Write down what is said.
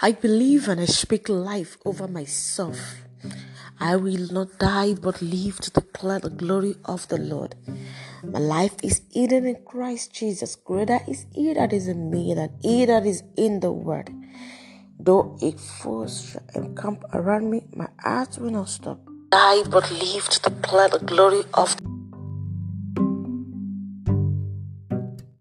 I believe and I speak life over myself. I will not die but live to declare the glory of the Lord. My life is hidden in Christ Jesus. Greater is He that is in me than He that is in the world. Though a force encamp around me, my heart will not stop. Die but live to declare the glory of